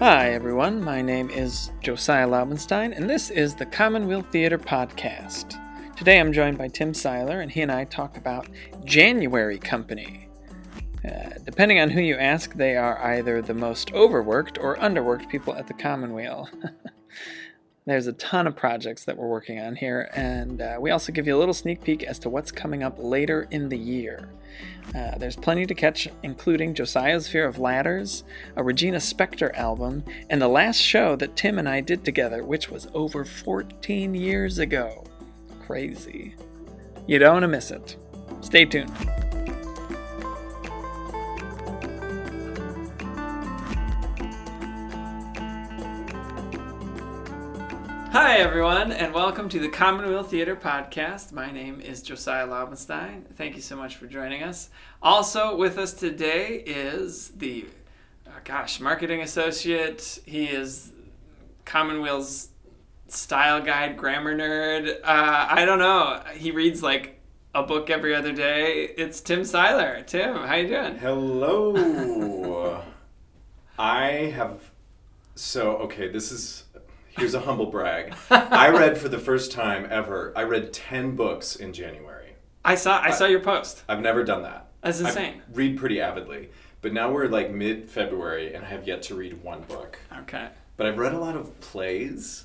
Hi, everyone. My name is Josiah Laubenstein, and this is the Commonweal Theater Podcast. Today I'm joined by Tim Seiler, and he and I talk about January Company. Uh, depending on who you ask, they are either the most overworked or underworked people at the Commonweal. There's a ton of projects that we're working on here, and uh, we also give you a little sneak peek as to what's coming up later in the year. Uh, there's plenty to catch, including Josiah's Fear of Ladders, a Regina Spektor album, and the last show that Tim and I did together, which was over 14 years ago. Crazy. You don't want to miss it. Stay tuned. Hi, everyone, and welcome to the Commonweal Theater Podcast. My name is Josiah Laubenstein. Thank you so much for joining us. Also, with us today is the, uh, gosh, marketing associate. He is Commonweal's style guide, grammar nerd. Uh, I don't know. He reads like a book every other day. It's Tim Seiler. Tim, how you doing? Hello. I have so okay, this is here's a humble brag. I read for the first time ever. I read 10 books in January. I saw I saw your post. I've never done that. That's insane. I read pretty avidly. But now we're like mid-February and I have yet to read one book. Okay. But I've read a lot of plays.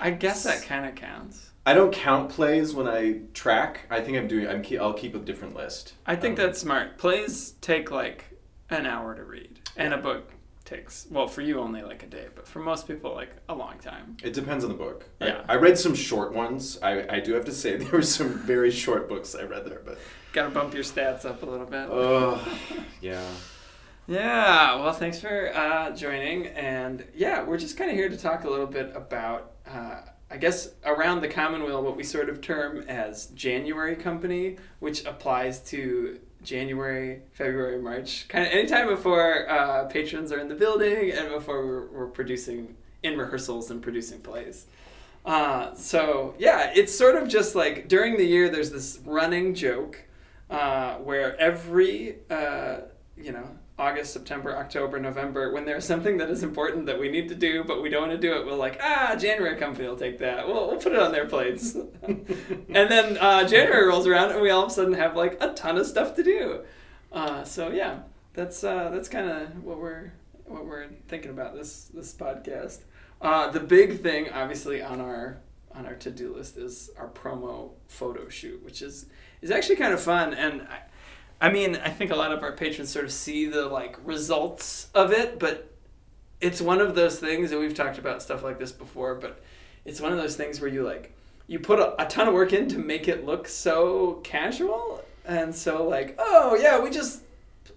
I guess that kind of counts. I don't count plays when I track. I think I'm doing I'm keep, I'll keep a different list. I think Um, that's smart. Plays take like an hour to read, and a book takes well for you only like a day, but for most people like a long time. It depends on the book. I- Yeah. I, read some short ones. I, I do have to say there were some very short books I read there, but Got to bump your stats up a little bit. oh yeah. Yeah, well, thanks for uh, joining. And yeah, we're just kind of here to talk a little bit about, uh, I guess, around the Commonweal, what we sort of term as January Company, which applies to January, February, March, kind of anytime before uh, patrons are in the building and before we're, we're producing in rehearsals and producing plays. Uh, so yeah, it's sort of just like during the year, there's this running joke uh, where every uh, you know August, September, October, November, when there's something that is important that we need to do, but we don't want to do it, we'll like ah January company will take that. We'll we'll put it on their plates, and then uh, January rolls around and we all of a sudden have like a ton of stuff to do. Uh, so yeah, that's uh, that's kind of what we're what we're thinking about this this podcast. Uh, the big thing, obviously, on our on our to do list is our promo photo shoot, which is is actually kind of fun. And I, I mean, I think a lot of our patrons sort of see the like results of it, but it's one of those things that we've talked about stuff like this before. But it's one of those things where you like you put a, a ton of work in to make it look so casual and so like oh yeah we just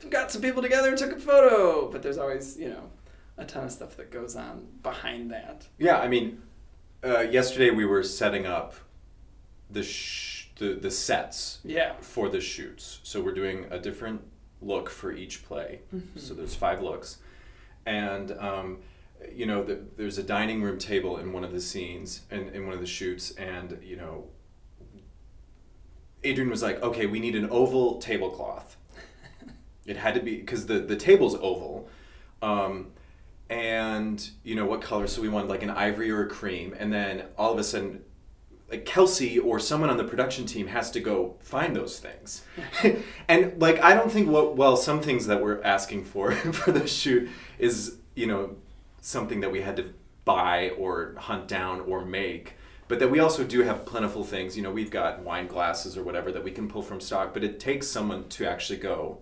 got some people together and took a photo but there's always you know a ton of stuff that goes on behind that Yeah, I mean, uh, yesterday we were setting up the sh- the the sets yeah for the shoots. So we're doing a different look for each play. So there's five looks, and um, you know the, there's a dining room table in one of the scenes in, in one of the shoots, and you know. Adrian was like, "Okay, we need an oval tablecloth." it had to be because the the table's oval, um, and you know what color? So we wanted like an ivory or a cream, and then all of a sudden, like Kelsey or someone on the production team has to go find those things, and like I don't think what well some things that we're asking for for the shoot is you know something that we had to buy or hunt down or make. But that we also do have plentiful things. You know, we've got wine glasses or whatever that we can pull from stock. But it takes someone to actually go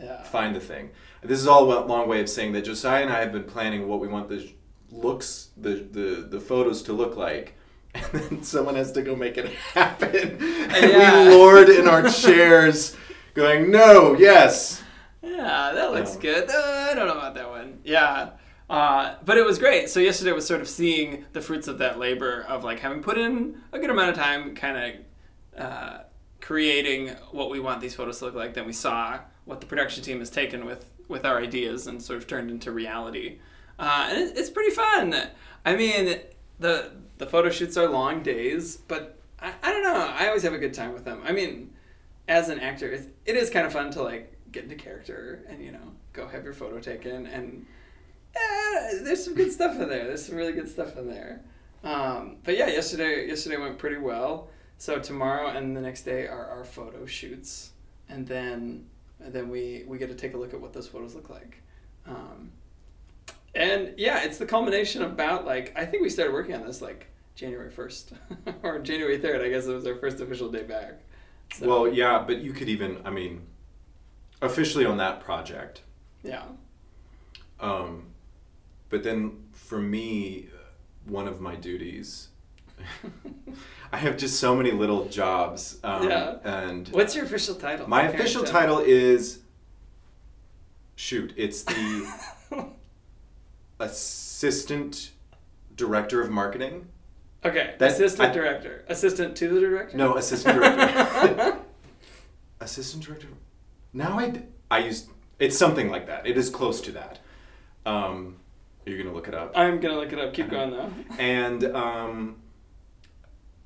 yeah find the thing. This is all a long way of saying that Josiah and I have been planning what we want the looks, the the, the photos to look like, and then someone has to go make it happen. And Yeah. we lord in our chairs, going, "No, yes." Yeah, that looks Yeah. good. Uh, I don't know about that one. Yeah. Uh, but it was great. So yesterday was sort of seeing the fruits of that labor of like having put in a good amount of time, kind of uh, creating what we want these photos to look like. Then we saw what the production team has taken with with our ideas and sort of turned into reality. Uh, and it, it's pretty fun. I mean, the the photo shoots are long days, but I, I don't know. I always have a good time with them. I mean, as an actor, it's, it is kind of fun to like get into character and you know go have your photo taken and eh, there's some good stuff in there. There's some really good stuff in there. Um, but yeah, yesterday yesterday went pretty well. So tomorrow and the next day are our photo shoots, and then and then we we get to take a look at what those photos look like. Um, and yeah, it's the culmination about like I think we started working on this like January first or January third. I guess it was our first official day back. So, Well, yeah, but you could even, I mean, officially on that project. yeah, Um, but then for me, one of my duties, I have just so many little jobs. Um, Yeah. And what's your official title? my official title is, shoot, it's the Assistant Director of Marketing. Okay, That- assistant I- director, assistant to the director. No, Assistant Director. Assistant Director. Now I, I use, it's something like that. It is close to that. Um, you're going to look it up. I'm gonna look it up. Keep going though. And um,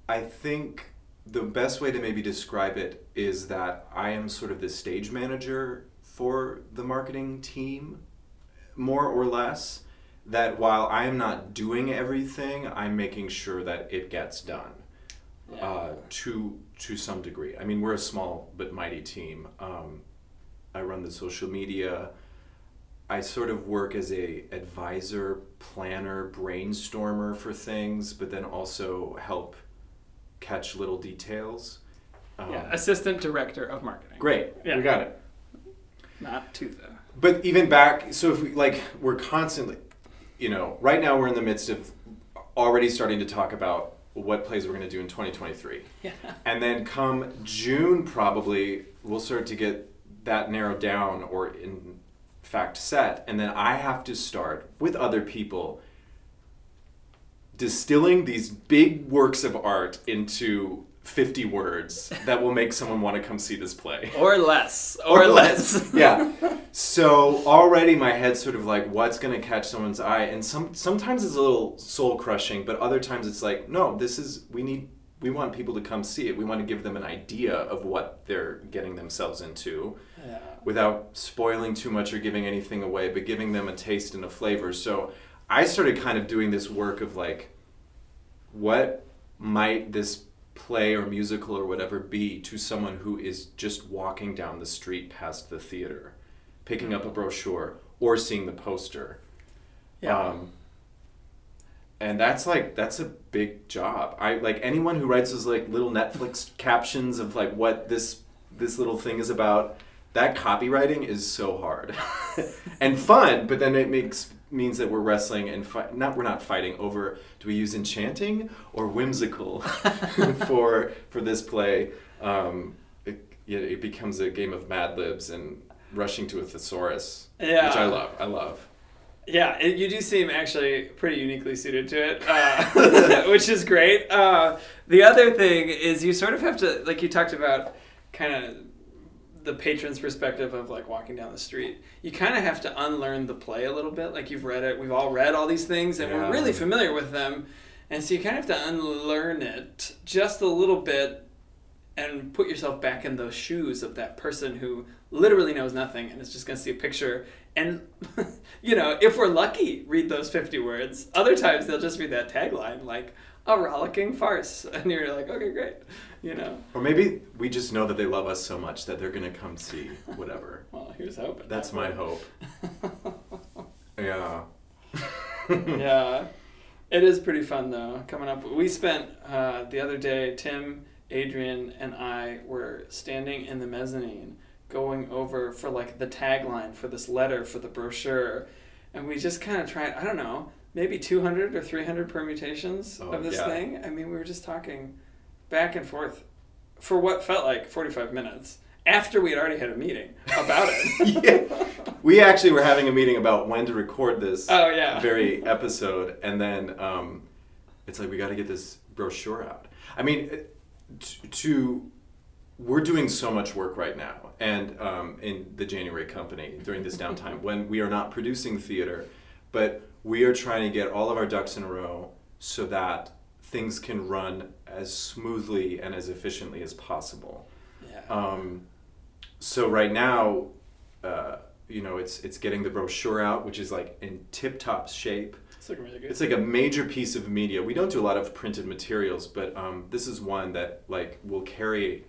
I think the best way to maybe describe it is that I am sort of the stage manager for the marketing team, more or less. That while I am not doing everything, I'm making sure that it gets done Yeah. uh, to to some degree. I mean, we're a small but mighty team. Um, I run the social media. I sort of work as a advisor, planner, brainstormer for things, but then also help catch little details. Um, yeah, assistant director of marketing. Great, Yeah. we got it. Not to the. But even back, so if we like, we're constantly, you know, right now we're in the midst of already starting to talk about what plays we're going to do in 2023. Yeah. And then come June, probably, we'll start to get that narrowed down or in fact set. And then I have to start with other people distilling these big works of art into 50 words that will make someone want to come see this play. Or less. Or, less. yeah. So already my head's sort of like, what's going to catch someone's eye? And some sometimes it's a little soul crushing, but other times it's like, no, this is we need we want people to come see it. We want to give them an idea of what they're getting themselves into Yeah. without spoiling too much or giving anything away, but giving them a taste and a flavor. So I started kind of doing this work of like, what might this play or musical or whatever be to someone who is just walking down the street past the theater, picking up a brochure or seeing the poster? Yeah. Um, and that's like that's a big job. I like anyone who writes those like little Netflix captions of like what this this little thing is about. That copywriting is so hard and fun, but then it makes means that we're wrestling and fi- not we're not fighting over do we use enchanting or whimsical for for this play. Um, it, it becomes a game of Mad Libs and rushing to a thesaurus, Yeah. which I love. I love. Yeah, it, you do seem actually pretty uniquely suited to it, uh, which is great. Uh, the other thing is you sort of have to, like you talked about, kind of the patron's perspective of like walking down the street. You kind of have to unlearn the play a little bit. Like you've read it, we've all read all these things, and Yeah. we're really familiar with them, and so you kind of have to unlearn it just a little bit and put yourself back in those shoes of that person who literally knows nothing and is just going to see a picture and you know if we're lucky read those 50 words other times they'll just read that tagline like a rollicking farce. And you're like okay great. You know? Or maybe we just know that they love us so much that they're gonna come see whatever. well here's hoping. That's my hope. Yeah. yeah. It is pretty fun though coming up. We spent uh, the other day tim adrian and i were standing in the mezzanine going over for like the tagline for this letter for the brochure. And we just kind of tried i don't know maybe 200 or 300 permutations Oh, of this yeah. thing i mean we were just talking back and forth for what felt like 45 minutes after we had already had a meeting about it yeah. We actually were having a meeting about when to record this oh yeah very episode, and then um, it's like we got to get this brochure out. I mean, t- to we're doing so much work right now, and um, in the January company during this downtime when we are not producing theater, but we are trying to get all of our ducks in a row so that things can run as smoothly and as efficiently as possible. yeah Um, so right now, uh, you know, it's it's getting the brochure out, which is like in tip top shape. It's looking really good. It's like a major piece of media. We don't do a lot of printed materials, but um, this is one that like will carry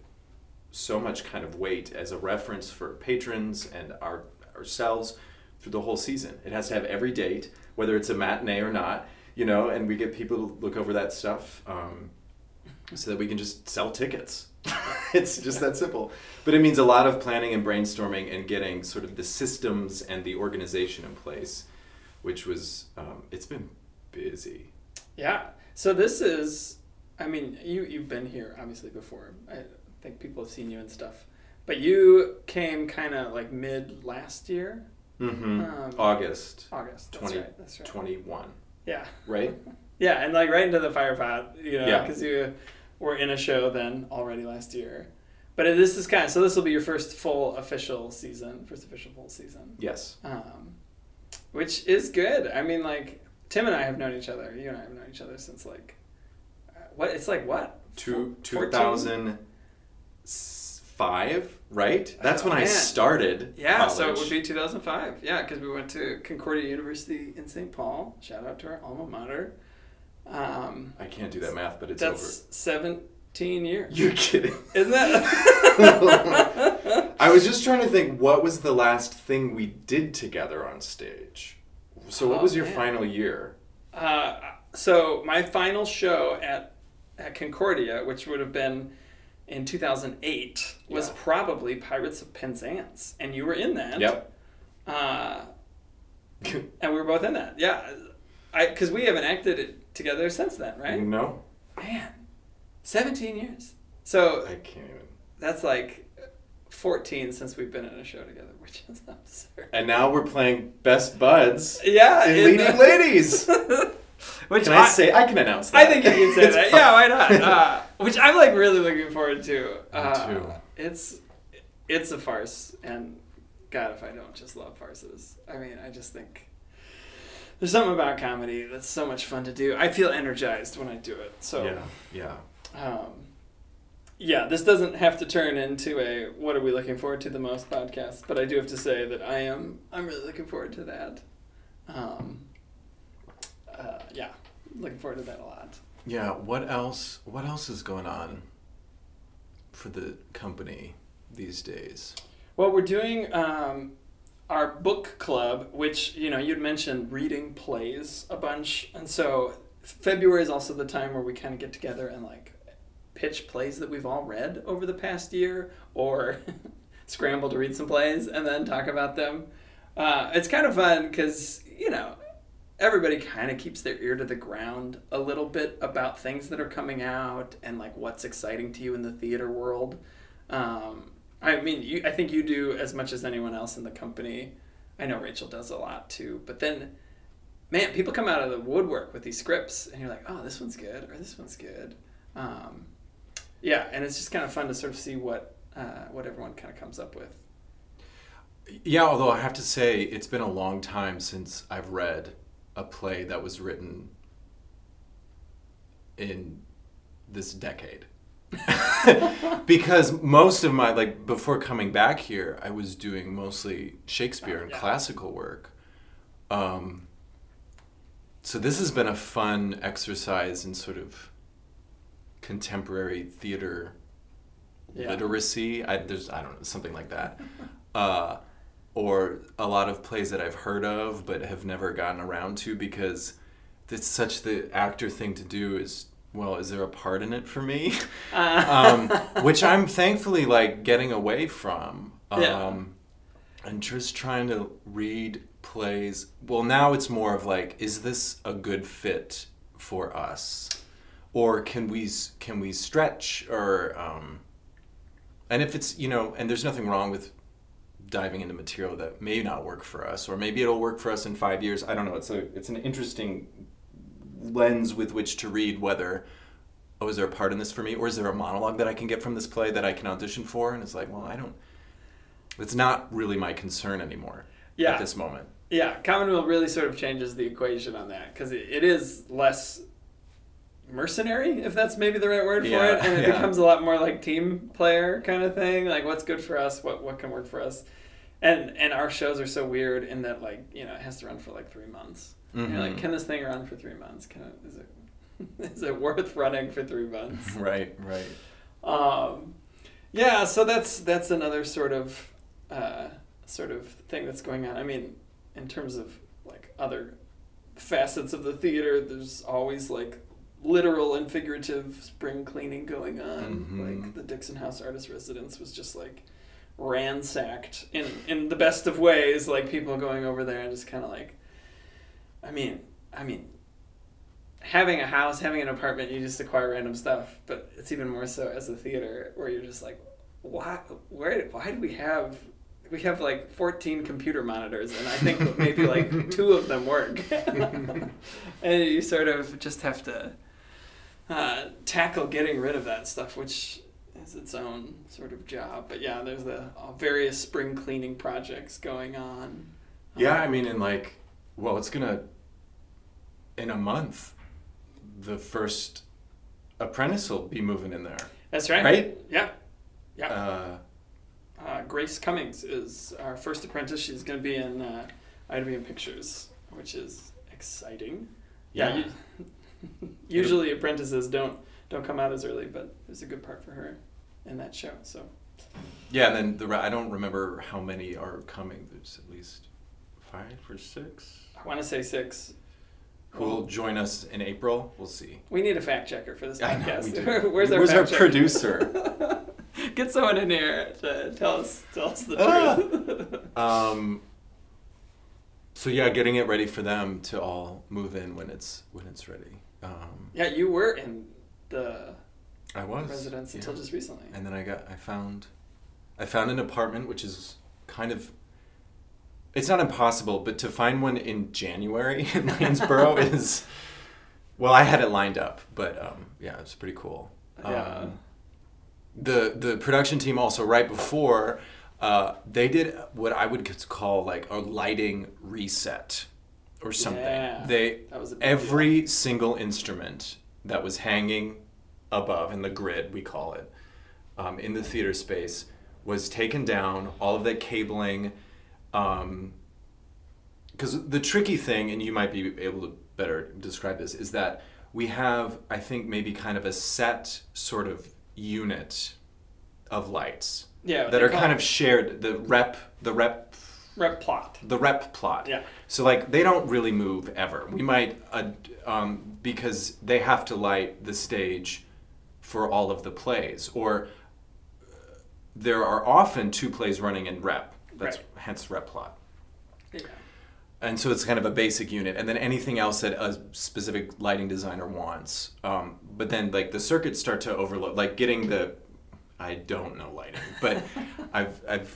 so much kind of weight as a reference for patrons and our ourselves through the whole season. It has to have every date, whether it's a matinee or not, you know, and we get people to look over that stuff um, so that we can just sell tickets. it's just that simple. But it means a lot of planning and brainstorming and getting sort of the systems and the organization in place, which was, um, it's been busy. Yeah. So this is, I mean, you you've been here obviously before. I think people have seen you and stuff. But you came kind of like mid last year, Mm-hmm. Um, August August. 20, right. Right. 21, Yeah. right? Yeah, and like right into the fire pot, you know, Yeah. because you were in a show then already last year. But this is kind of so this will be your first full official season, first official full season, Yes. um, which is good. I mean, like Tim and I have known each other. You and I have known each other since like uh, what? It's like what? Two, Four- 2005, right? That's when Oh, I started. Yeah, so it would be 2005. Yeah, because we went to Concordia University in St. Paul. Shout out to our alma mater. Um, I can't do that math, but it's that's 17 years. You're kidding. Isn't that? I was just trying to think what was the last thing we did together on stage. So what Oh, was your man. final year? uh, so my final show at, at Concordia, which would have been in 2008, was Yeah. probably Pirates of Penzance, and you were in that. Yep. Uh, and we were both in that. Yeah, I because we haven't acted it together since then, right? No, Man, 17 years. So I can't even. that's like 14 since we've been in a show together, which is absurd. And now we're playing Best Buds Yeah, in in Leading the- Ladies. which Can I, say I can announce that? I think you can say that. fun. Yeah, why not? Uh, which I'm like really looking forward to. Uh, too. It's it's a farce, and God, if I don't just love farces. I mean, I just think there's something about comedy that's so much fun to do. I feel energized when I do it. So Yeah, yeah. um, yeah, this doesn't have to turn into a "What are we looking forward to the most?" podcast, but I do have to say that I am. I'm really looking forward to that. Um, uh, yeah, looking forward to that a lot. Yeah, what else what else is going on for the company these days? Well, we're doing um, our book club, which you know you'd mentioned reading plays a bunch, and so February is also the time where we kind of get together and like pitch plays that we've all read over the past year, or scramble to read some plays and then talk about them. Uh, it's kind of fun because you know everybody kind of keeps their ear to the ground a little bit about things that are coming out and like what's exciting to you in the theater world. Um, I mean, you, I think you do as much as anyone else in the company. I know Rachel does a lot too. But then, man, people come out of the woodwork with these scripts, and you're like, oh, this one's good, or this one's good. Um, yeah, and it's just kind of fun to sort of see what uh, what everyone kind of comes up with. Yeah, although I have to say it's been a long time since I've read a play that was written in this decade. because most of my like before coming back here, I was doing mostly Shakespeare and yeah. classical work. Um, so this has been a fun exercise in sort of contemporary theater Yeah. literacy. I, there's I don't know something like that, uh, or a lot of plays that I've heard of but have never gotten around to because it's such the actor thing to do. Is well, is there a part in it for me? um, which I'm thankfully like getting away from. Um, Yeah. And just trying to read plays. Well, now it's more of like, is this a good fit for us, or can we can we stretch or um, and if it's you know, and there's nothing wrong with diving into material that may not work for us, or maybe it'll work for us in five years. I don't know. It's a it's an interesting lens with which to read whether oh is there a part in this for me or is there a monologue that i can get from this play that i can audition for and it's like well i don't it's not really my concern anymore Yeah. at this moment Yeah, Commonweal really sort of changes the equation on that because it, it is less mercenary, if that's maybe the right word for Yeah, it, and it yeah. becomes a lot more like team player kind of thing. Like what's good for us, what what can work for us, and and our shows are so weird in that like you know it has to run for like three months. Mhm. You're like, can this thing run for three months? Can it, is it is it worth running for three months? right, right. Um, yeah, so that's that's another sort of uh, sort of thing that's going on. I mean, in terms of like other facets of the theater, there's always like literal and figurative spring cleaning going on. Mhm. Like the Dixon House Artist Residence was just like ransacked in in the best of ways. Like people going over there and just kind of like, I mean, I mean, having a house, having an apartment, you just acquire random stuff. But it's even more so as a theater where you're just like, why? Where? Why do we have? We have like 14 computer monitors, and I think maybe like two of them work. and you sort of just have to uh, tackle getting rid of that stuff, which is its own sort of job. But yeah, there's the uh, various spring cleaning projects going on. Yeah, Um, I mean, in like, well, it's gonna, in a month, the first apprentice will be moving in there, that's right. right? Yeah. Yeah. Uh, Uh, Grace Cummings is our first apprentice. She's going to be in uh, I Ought to Be in Pictures, which is exciting. Yeah. Yeah. u- usually apprentices don't don't come out as early, but there's a good part for her in that show. So yeah, and then the re- I don't remember how many are coming. There's at least five or six. I want to say six. Who will join us in April? We'll see. We need a fact checker for this I know, podcast. do. Where's our, Where's our producer? Get someone in here to tell us tell us the Ah. truth. Um, so yeah, getting it ready for them to all move in when it's when it's ready. Um, yeah, you were in the I was residence yeah. until just recently. and then I got I found I found an apartment which is kind of it's not impossible, but to find one in January in Lanesboro is well, I had it lined up, but um, yeah, it's pretty cool. Yeah. Um, the the production team also right before uh, they did what I would call like a lighting reset or something. Yeah. They That was a big every single instrument that was hanging above in the grid, we call it, um, in the theater space, was taken down. All of that cabling, because the tricky thing, and you might be able to better describe this, is that we have, I think, maybe kind of a set sort of unit of lights Yeah, that are kind of shared. The rep, the rep rep plot. the rep plot. Yeah. So like they don't really move ever. We might uh, um, because they have to light the stage for all of the plays, or uh, there are often two plays running in rep. That's Right. hence rep plot. Yeah. And so it's kind of a basic unit, and then anything else that a specific lighting designer wants. Um, but then like the circuits start to overload, like getting the. I don't know lighting, but I've I've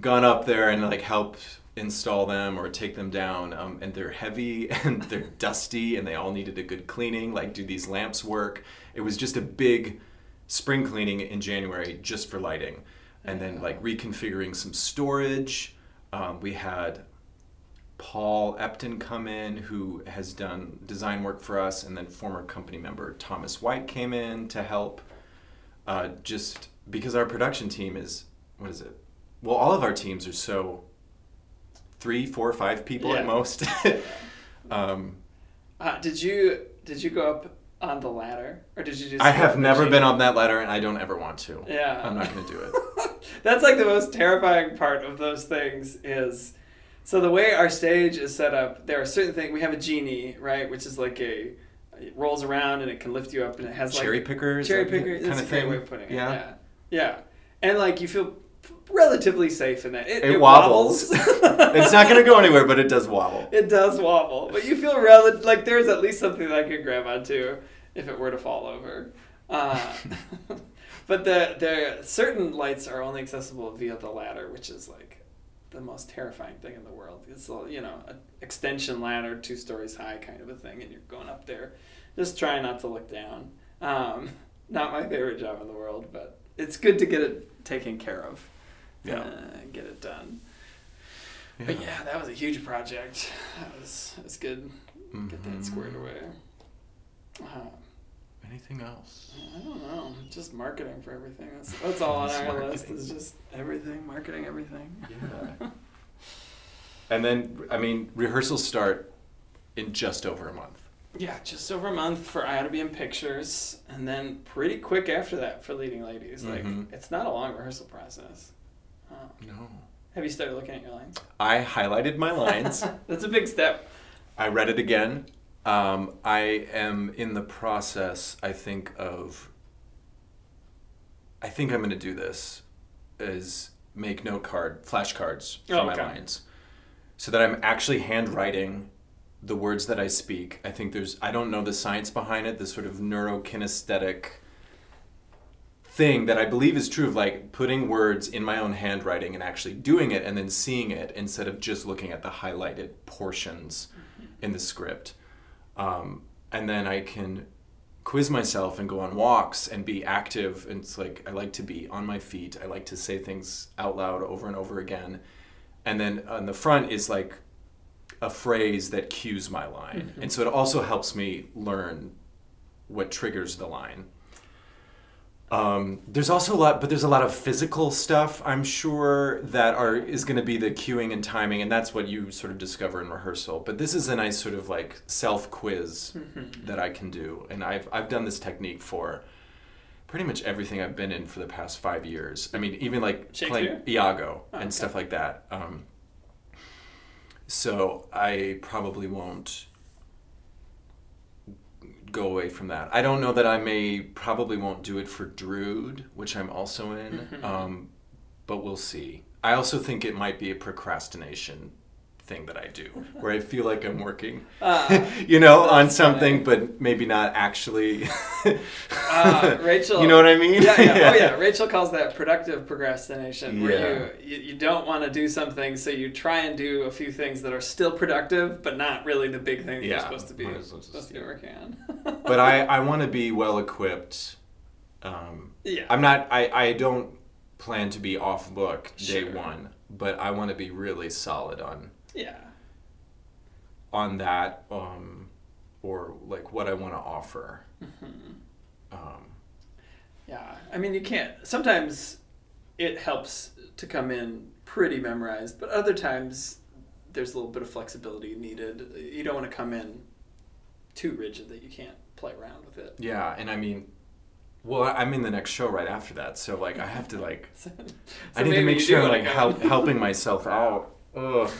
gone up there and like helped install them or take them down, um, and they're heavy and they're dusty, and they all needed a good cleaning. Like, do these lamps work? It was just a big spring cleaning in January just for lighting, and then like reconfiguring some storage. Um, we had Paul Epton come in, who has done design work for us, and then former company member Thomas White came in to help. Uh, just because our production team is, what is it? Well, all of our teams are so three, four, five people Yeah. at most. um, Uh, did you did you go up on the ladder or did you just? I have never been on that ladder, and I don't ever want to. Yeah. I'm not going to do it. That's like the most terrifying part of those things is so the way our stage is set up, there are certain things we have a genie, right, which is like a it rolls around and it can lift you up and it has like Cherry pickers, cherry pickers, kind of a great thing. way of putting it. Yeah. Yeah. Yeah. And like you feel relatively safe in that. It, It it wobbles. wobbles. it's not going to go anywhere, but it does wobble. It does wobble, but you feel rel- like there's at least something that I could grab onto if it were to fall over. Uh, but the the certain lights are only accessible via the ladder, which is like the most terrifying thing in the world. It's a, you know an extension ladder, two stories high, kind of a thing, and you're going up there. Just trying not to look down. Um, not my favorite job in the world, but it's good to get it taken care of. Yeah. Get it done. But yeah, that was a huge project. That was it was good. Get Mhm. that squared away. Uh, Anything else? I don't know. Just marketing for everything. That's, that's all on our list marketing. is just everything, marketing everything. Yeah. And then, I mean, rehearsals start in just over a month. Yeah, just over a month for I Ought to Be in Pictures, and then pretty quick after that for Leading Ladies. Like, Mhm. it's not a long rehearsal process. Uh, No. have you started looking at your lines? I highlighted my lines. That's a big step. I read it again. Um, I am in the process, I think, of. I think I'm going to do this is make note card, flashcards for Oh, my okay. lines. So that I'm actually handwriting the words that I speak. I think there's, I don't know the science behind it, the sort of neurokinesthetic thing that I believe is true of like putting words in my own handwriting and actually doing it and then seeing it instead of just looking at the highlighted portions in the script. Um, and then I can quiz myself and go on walks and be active. And it's like I like to be on my feet. I like to say things out loud over and over again. And then on the front is like a phrase that cues my line. And so it also helps me learn what triggers the line. Um, there's also a lot, but there's a lot of physical stuff. I'm sure that are is going to be the cueing and timing, and that's what you sort of discover in rehearsal. But this is a nice sort of like self quiz that I can do, and I've I've done this technique for pretty much everything I've been in for the past five years. I mean, even like playing Iago Oh, and okay. stuff like that. Um, so I probably won't go away from that. I don't know that I may probably won't do it for Drood, which I'm also in, Mhm. um, but we'll see. I also think it might be a procrastination thing that I do, where I feel like I'm working, Uh, you know, on something, funny. but maybe not actually. Uh, Rachel- you know what I mean? yeah, yeah. Oh, yeah. Rachel calls that productive procrastination, where Yeah. you, you don't want to do something, so you try and do a few things that are still productive, but not really the big thing that you're supposed to be well just- supposed to be working on. but I, I want to be well equipped. Um, yeah, I'm not. I, I don't plan to be off book day Sure. one, but I want to be really solid on yeah, on that, um, or like what I want to offer. Mm-hmm. Um, yeah. I mean, you can't. Sometimes it helps to come in pretty memorized, but other times there's a little bit of flexibility needed. You don't want to come in too rigid that you can't play around with it. yeah, and I mean, well, I'm in the next show right after that, so like I have to like So, I need to make sure I'm like help, helping myself out. Ugh.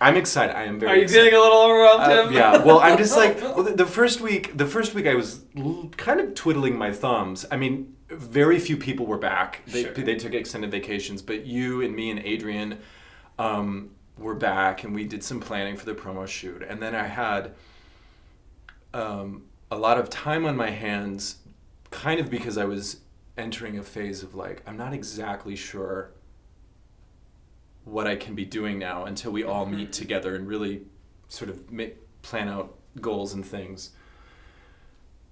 I'm excited. I am very. Are you excited. feeling a little overwhelmed, Uh, yeah. Well, I'm just like well, the, the first week. The first week, I was l- kind of twiddling my thumbs. I mean, very few people were back. They Sure. they took extended vacations, but you and me and Adrian um, were back, and we did some planning for the promo shoot. And then I had um, a lot of time on my hands, kind of because I was entering a phase of like I'm not exactly sure what I can be doing now until we all meet together and really sort of make, plan out goals and things.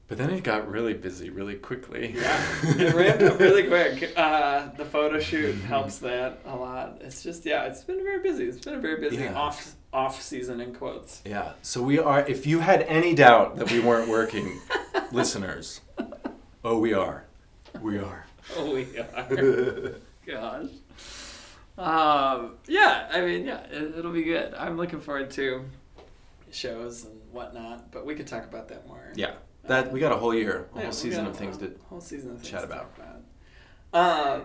But then it got really busy really quickly. Yeah, it ramped up really quick. Uh, the photo shoot Mhm. helps that a lot. It's just yeah, it's been very busy. It's been a very busy Yeah. off off season in quotes. Yeah. So we are. If you had any doubt that we weren't working, listeners, oh, we are. We are. Oh, we are. Gosh. Um, yeah, I mean, yeah, it, it'll be good. I'm looking forward to shows and whatnot, but we could talk about that more. yeah. That we got a whole year, a Yeah, whole season of things to. whole season of things chat about. about. Um,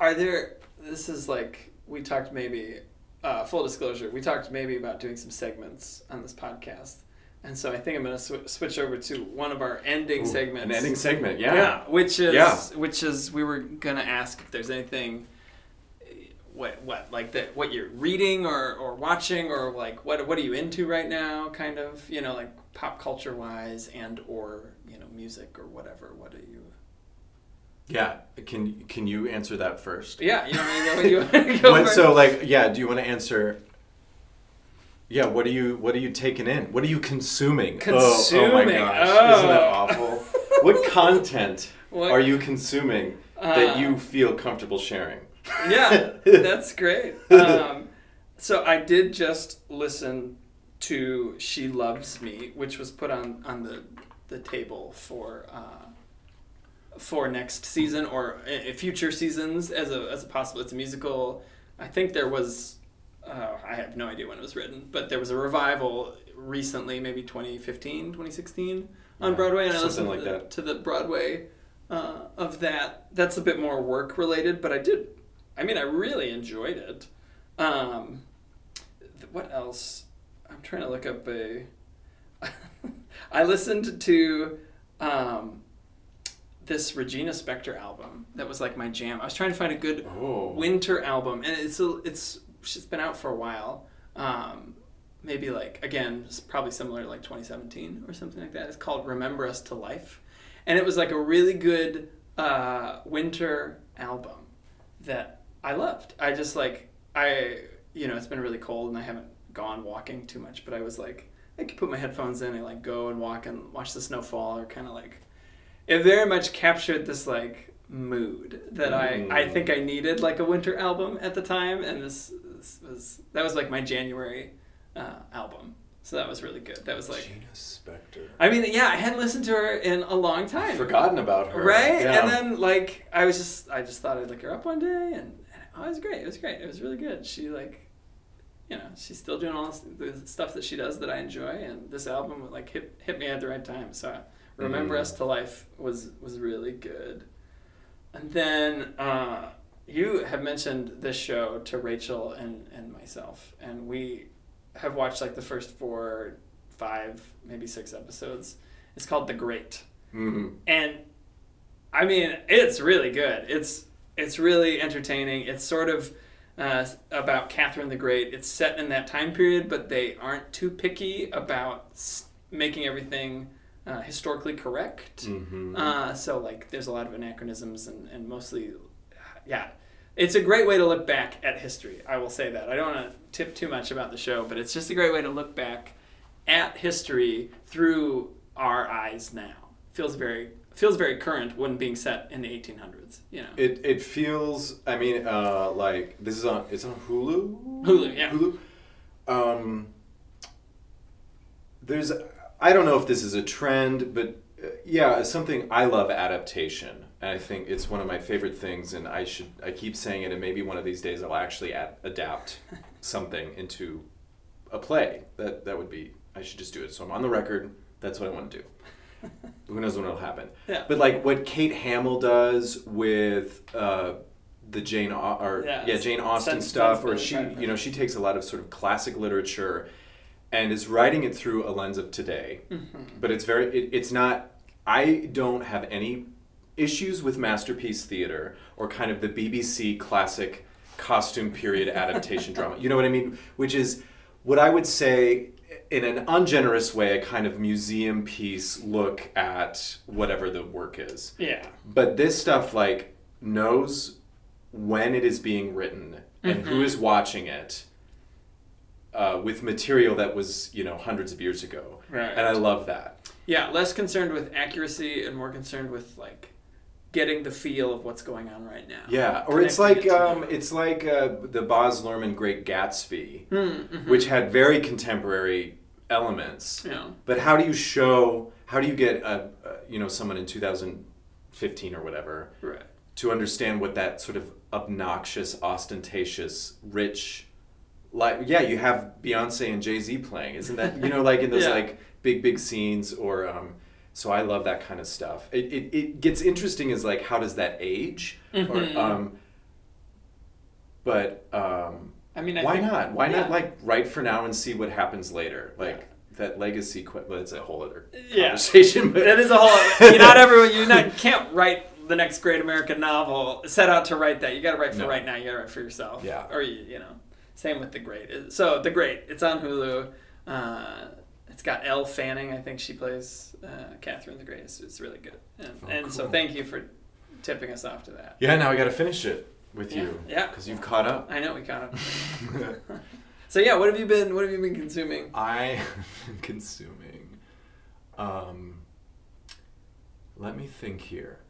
are there? This is like we talked maybe. Uh, full disclosure, we talked maybe about doing some segments on this podcast, and so I think I'm going to sw- switch over to one of our ending Ooh, segments. An ending segment. Yeah. Yeah, which is Yeah. which is we were gonna ask if there's anything, what what like that what you're reading or or watching or like what what are you into right now? Kind of you know like pop culture wise and or you know music or whatever. What are you? Yeah. Can Can you answer that first? Yeah, you want me to go? You go What- so like yeah do you want to answer yeah what are you what are you taking in what are you consuming oh, oh my gosh oh. isn't that awful what content What- are you consuming that Uh, you feel comfortable sharing yeah, that's great. Um, so I did just listen to "She Loves Me," which was put on on the the table for uh, for next season or uh, future seasons as a as a possible. It's a musical. I think there was. Uh, I have no idea when it was written, but there was a revival recently, maybe 2015, 2016 on Yeah, Broadway, and I something listened like to, the- that. to the Broadway uh, of that. That's a bit more work related, but I did. I mean, I really enjoyed it. Um, th- what else? I'm trying to look up a. I listened to um, this Regina Spektor album that was like my jam. I was trying to find a good Oh. winter album, and it's a, it's it's been out for a while. Um, maybe like again, it's probably similar to like 2017 or something like that. It's called "Remember Us to Life," and it was like a really good uh, winter album that I loved. I just like I you know it's been really cold and I haven't gone walking too much, but I was like I could put my headphones in and like go and walk and watch the snow fall or kind of like it very much captured this like mood that I I Mm. think I needed like a winter album at the time and this, this was that was like my January uh, album. So that was really good. That was like Regina Spektor. I mean yeah, I hadn't listened to her in a long time. Forgotten about her. Right? Yeah. And then like I was just I just thought I'd look her up one day and oh, it was great. It was great. It was really good. She like you know, she's still doing all the stuff that she does that I enjoy and this album like hit hit me at the right time. So Remember Mhm. Us to Life was was really good. And then uh, you have mentioned this show to Rachel and, and myself, and we have watched like the first four, five, maybe six episodes. It's called The Great Mhm. and I mean it's really good. It's it's really entertaining. It's sort of uh, about Catherine the Great. It's set in that time period, but they aren't too picky about making everything uh, historically correct. Mhm. Uh, so like there's a lot of anachronisms and, and mostly yeah. It's a great way to look back at history. I will say that. I don't want to tip too much about the show, but it's just a great way to look back at history through our eyes now. Feels very feels very current when being set in the 1800s. You know. It it feels. I mean, uh, like this is on. It's on Hulu. Hulu, yeah. Hulu. Um. There's. I don't know if this is a trend, but uh, yeah, it's something I love adaptation, and I think it's one of my favorite things. And I should. I keep saying it, and maybe one of these days I'll actually ad- adapt something into a play. That that would be. I should just do it. So I'm on the record. That's what I want to do. Who knows when it'll happen? Yeah. But like what Kate Hamill does with uh, the Jane Au- or Yeah, yeah, Jane Austen stuff, or she you know she takes a lot of sort of classic literature and is writing it through a lens of today. Mm-hmm. But it's very it, it's not. I don't have any issues with masterpiece theater or kind of the BBC classic costume period adaptation drama. You know what I mean? Which is what I would say in an ungenerous way a kind of museum piece look at whatever the work is. Yeah. But this stuff like knows when it is being written and who Mhm. is watching it uh, with material that was you know hundreds of years ago, Right. and I love that. Yeah, less concerned with accuracy and more concerned with like getting the feel of what's going on right now. Yeah, or it's like it um, it's like uh, the Baz Luhrmann Great Gatsby, Mm, mhm. which had very contemporary elements. yeah. But how do you show? How do you get a, a you know someone in 2015 or whatever Right. to understand what that sort of obnoxious, ostentatious, rich, like yeah, you have Beyonce and Jay Z playing, isn't that you know like in those Yeah. like big big scenes or um, so I love that kind of stuff. It, it it gets interesting is like how does that age Mhm. or um, but um, I mean, I why think- not? Why yeah. not like write for now and see what happens later? Like that legacy. Que- well, it's a whole other Yeah. conversation. But That is a whole. You're not everyone. You not can't write the next great American novel. Set out to write that. You got to write for No. right now. You got to write for yourself. Yeah. Or you, you know, same with the great. So the great. It's on Hulu. Uh, got Elle Fanning. I think she plays uh, Catherine the Great. It's, it's really good. And, Oh, and so thank you for tipping us off to that. yeah, now we got to finish it with Yeah. you. Yeah. because you've caught up. I know we caught up. so yeah, what have you been? What have you been consuming? I am consuming. Um, let me think here.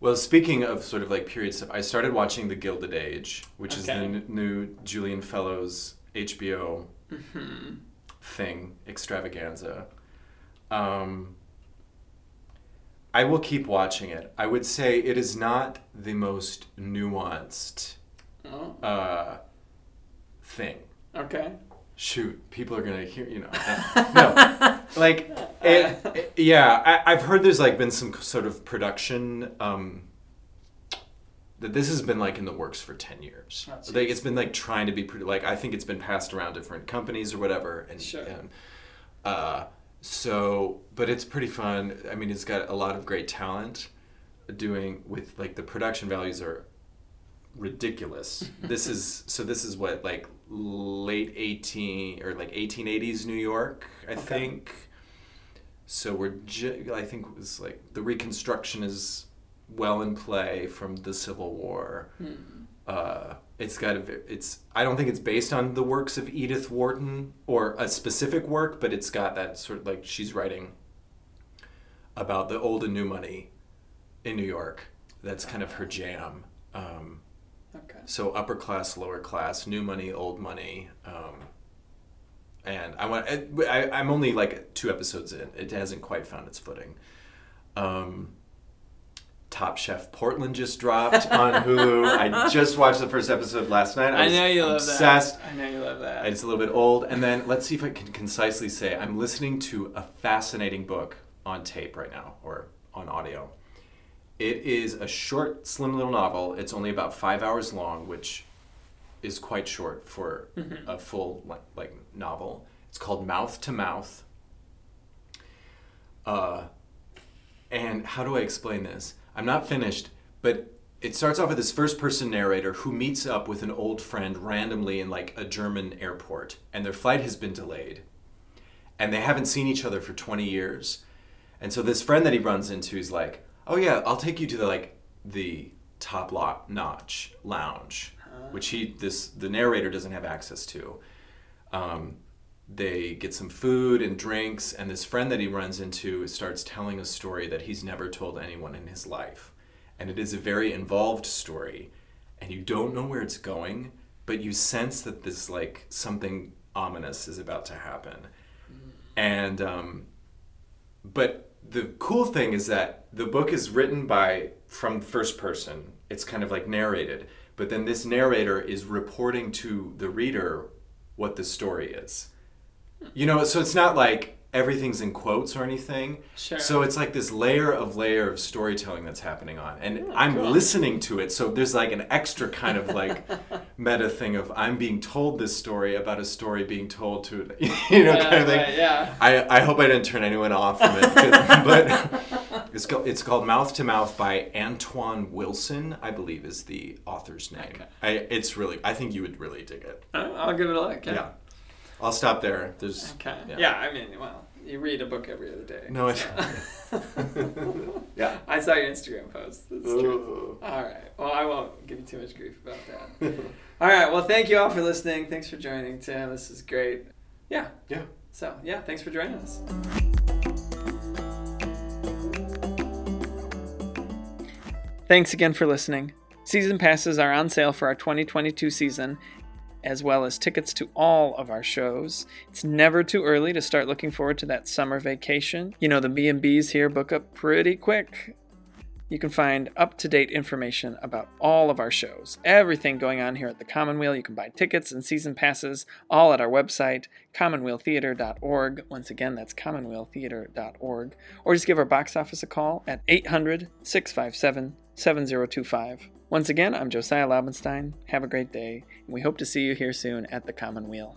Well, speaking of sort of like period stuff, I started watching The Gilded Age, which is the n- new Julian Fellowes HBO hmm thing extravaganza. Um, I will keep watching it. I would say it is not the most nuanced Oh, uh, thing. okay. Shoot, people are gonna hear. You know, no, like, it, it- yeah. I, I've heard there's like been some sort of production. Um, that this has been like in the works for 10 years. Like it's been like trying to be pretty like i think it's been passed around different companies or whatever and, Sure. and uh, so but it's pretty fun. I mean it's got a lot of great talent doing with like the production values are ridiculous. This is so this is what like late 18 or like 1880s new york i Okay. think. So we're ju- i think it was like the reconstruction is well in play from the civil war Hmm. uh, it's got a, it's I don't think it's based on the works of Edith Wharton or a specific work, but it's got that sort of like she's writing about the old and new money in New York. That's kind of her jam. Um, Okay. so upper class, lower class, new money, old money. Um, and I want I, I, I'm only like two episodes in. It hasn't quite found its footing. Um, Top Chef Portland just dropped on Hulu. I just watched the first episode last night. I, I know you love obsessed. that. I know you love that. It's a little bit old. And then let's see if I can concisely say I'm listening to a fascinating book on tape right now or on audio. It is a short, slim little novel. It's only about five hours long, which is quite short for a full like novel. It's called Mouth to Mouth. Uh, and how do I explain this? I'm not finished, but it starts off with this first person narrator who meets up with an old friend randomly in like a German airport, and their flight has been delayed. And they haven't seen each other for 20 years. And so this friend that he runs into is like, "Oh yeah, I'll take you to the like the top lot notch lounge, which he this the narrator doesn't have access to." Um, they get some food and drinks, and this friend that he runs into starts telling a story that he's never told anyone in his life. And it is a very involved story, and you don't know where it's going, but you sense that this, like, something ominous is about to happen. And, um, but the cool thing is that the book is written by, from first person, it's kind of like narrated, but then this narrator is reporting to the reader what the story is. You know, so it's not like everything's in quotes or anything. Sure. So it's like this layer of layer of storytelling that's happening on. And Oh, I'm cool. listening to it. So there's like an extra kind of like meta thing of I'm being told this story about a story being told to, you know, Yeah, kind of thing. right, yeah. I, I hope I didn't turn anyone off from it. but it's called, it's called Mouth to Mouth by Antoine Wilson, I believe is the author's name. Okay. I, it's really, I think you would really dig it. I'll I'll give it a look. Yeah. Yeah. I'll stop there. There's Okay. Yeah. Yeah. I mean, well, you read a book every other day. No, it- so. Yeah. I saw your Instagram post. That's true. All right. Well, I won't give you too much grief about that. all right. Well, thank you all for listening. Thanks for joining, Tim. This is great. Yeah. Yeah. So, yeah, thanks for joining us. Thanks again for listening. Season passes are on sale for our 2022 season, as well as tickets to all of our shows. It's never too early to start looking forward to that summer vacation. You know, the B&Bs here book up pretty quick. You can find up to date information about all of our shows, everything going on here at the Commonweal. You can buy tickets and season passes all at our website, commonwealtheatre.org. Once again, that's commonwealtheatre.org. Or just give our box office a call at 800 657 7025. Once again, I'm Josiah Laubenstein. Have a great day, and we hope to see you here soon at the Commonweal.